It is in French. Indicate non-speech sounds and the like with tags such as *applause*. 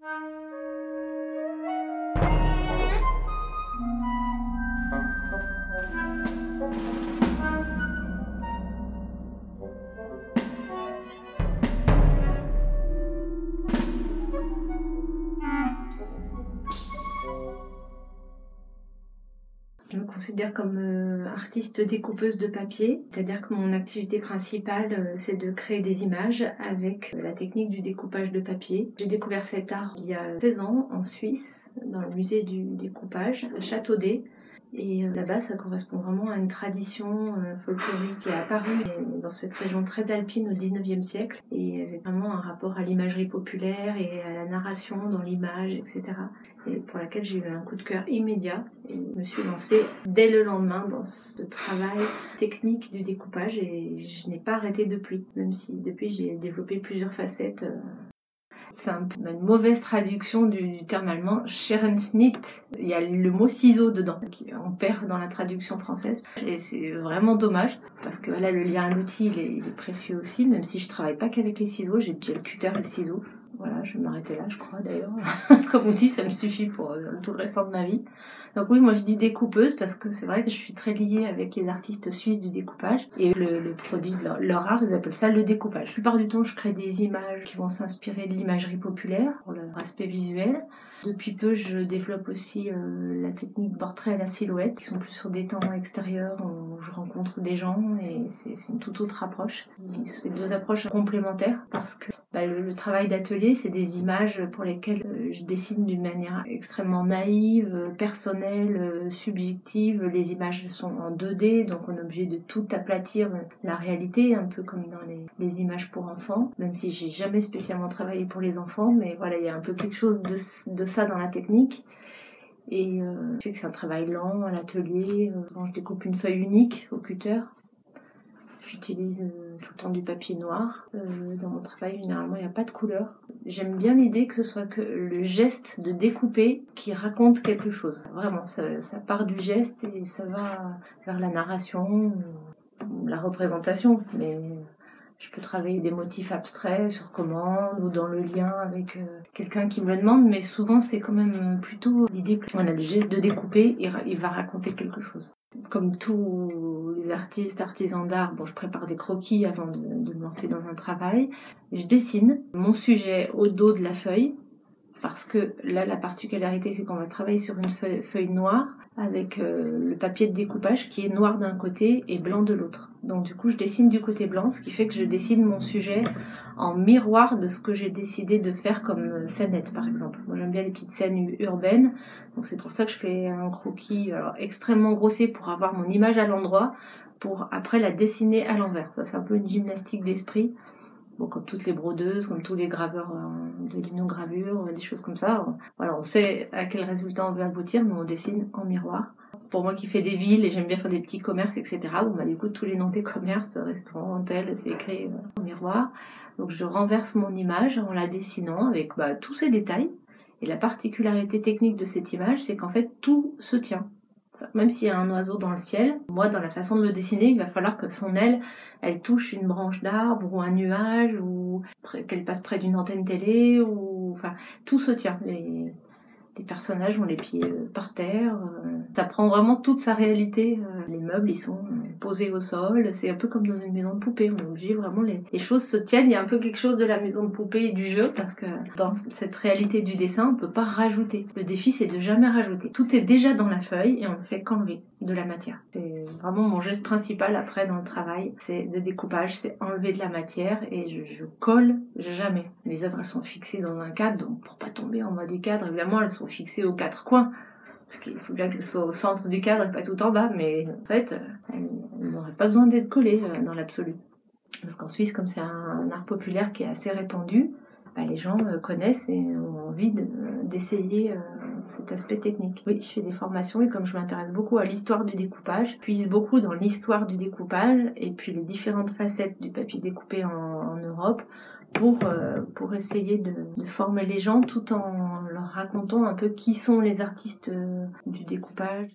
Je me considère comme euh, artiste découpeuse de papier, c'est-à-dire que mon activité principale, euh, c'est de créer des images avec euh, la technique du découpage de papier. J'ai découvert cet art il y a 16 ans en Suisse, dans le musée du découpage, à Châteaudet. Et là-bas, ça correspond vraiment à une tradition folklorique qui est apparue dans cette région très alpine au 19e siècle et avec vraiment un rapport à l'imagerie populaire et à la narration dans l'image, etc et pour laquelle j'ai eu un coup de cœur immédiat et je me suis lancée dès le lendemain dans ce travail technique du découpage et je n'ai pas arrêté depuis, même si depuis j'ai développé plusieurs facettes. C'est un une mauvaise traduction du terme allemand Scherenschnitt. Il y a le mot ciseau dedans, on perd dans la traduction française. Et c'est vraiment dommage, parce que là, le lien à l'outil, il, il est, précieux aussi, même si je travaille pas qu'avec les ciseaux, j'ai déjà le cutter et le ciseau. Voilà, je vais m'arrêter là, je crois d'ailleurs. *laughs* Comme outil, ça me suffit pour euh, tout le restant de ma vie. Donc oui, moi je dis découpeuse parce que c'est vrai que je suis très liée avec les artistes suisses du découpage et le, produit de leur, art, ils appellent ça le découpage. La plupart du temps, je crée des images qui vont s'inspirer de l'imagerie populaire pour leur aspect visuel. Depuis peu, je développe aussi euh, la technique portrait à la silhouette, qui sont plus sur des temps extérieurs où je rencontre des gens et c'est une toute autre approche. C'est deux approches complémentaires parce que bah, le, travail d'atelier, c'est des images pour lesquelles euh, je dessine d'une manière extrêmement naïve, personnelle, euh, subjective. Les images sont en 2D, donc on est obligé de tout aplatir la réalité, un peu comme dans les, images pour enfants, même si j'ai jamais spécialement travaillé pour les enfants, mais voilà, il y a un peu quelque chose de, ça dans la technique. Et euh, je sais que c'est un travail lent à l'atelier. Je découpe une feuille unique au cutter, j'utilise tout le temps du papier noir. Euh, dans mon travail, généralement, il n'y a pas de couleur. J'aime bien l'idée que ce soit le geste de découper qui raconte quelque chose. Vraiment, ça, part du geste et ça va vers la narration, la représentation. Mais je peux travailler des motifs abstraits sur commande ou dans le lien avec euh, quelqu'un qui me le demande, mais souvent c'est quand même plutôt l'idée que voilà, le geste de découper, il, va raconter quelque chose. Comme tous artistes, artisans d'art, je prépare des croquis avant de, de me lancer dans un travail. Je dessine mon sujet au dos de la feuille, parce que là, la particularité, c'est qu'on va travailler sur une feuille, noire avec euh, le papier de découpage qui est noir d'un côté et blanc de l'autre. Donc du coup, je dessine du côté blanc, ce qui fait que je dessine mon sujet en miroir de ce que j'ai décidé de faire comme euh, scénette, par exemple. Moi, j'aime bien les petites scènes urbaines, donc c'est pour ça que je fais un croquis extrêmement grossier pour avoir mon image à l'endroit, pour après la dessiner à l'envers. Ça, c'est un peu une gymnastique d'esprit comme toutes les brodeuses, comme tous les graveurs euh, de linogravure, des choses comme ça. Voilà, on sait à quel résultat on veut aboutir, mais on dessine en miroir. Pour moi qui fais des villes et j'aime bien faire des petits commerces, etc., bon, bah, du coup, tous les noms des commerces, restaurants, hôtels, c'est écrit euh, en miroir. Donc je renverse mon image en la dessinant avec bah, tous ces détails. Et la particularité technique de cette image, c'est qu'en fait, tout se tient. Même s'il y a un oiseau dans le ciel, moi, dans la façon de le dessiner, il va falloir que son aile, elle touche une branche d'arbre ou un nuage ou qu'elle passe près d'une antenne télé ou enfin tout se tient. Les personnages ont les pieds euh, par terre. Euh, ça prend vraiment toute sa réalité. Euh, les meubles, ils sont posés au sol. C'est un peu comme dans une maison de poupée. On est obligé vraiment les, choses se tiennent. Il y a un peu quelque chose de la maison de poupée et du jeu parce que dans cette réalité du dessin, on peut pas rajouter. Le défi, c'est de jamais rajouter. Tout est déjà dans la feuille et on ne fait qu'enlever de la matière. C'est vraiment mon geste principal après dans le travail. C'est de découpage, c'est enlever de la matière et je, je colle jamais. Mes œuvres elles sont fixées dans un cadre, donc pour pas tomber en bas du cadre, évidemment, elles sont fixées aux quatre coins. Parce qu'il faut bien qu'elles soient au centre du cadre et pas tout en bas, mais en fait, elles n'auraient pas besoin d'être collées euh, dans l'absolu. Parce qu'en Suisse, comme c'est un art populaire qui est assez répandu, bah, les gens euh, connaissent et ont envie d'essayer euh, cet aspect technique. Oui, je fais des formations et comme je m'intéresse beaucoup à l'histoire du découpage, puise beaucoup dans l'histoire du découpage et puis les différentes facettes du papier découpé en, Europe pour, euh, essayer de, de, former les gens tout en leur racontant un peu qui sont les artistes du découpage.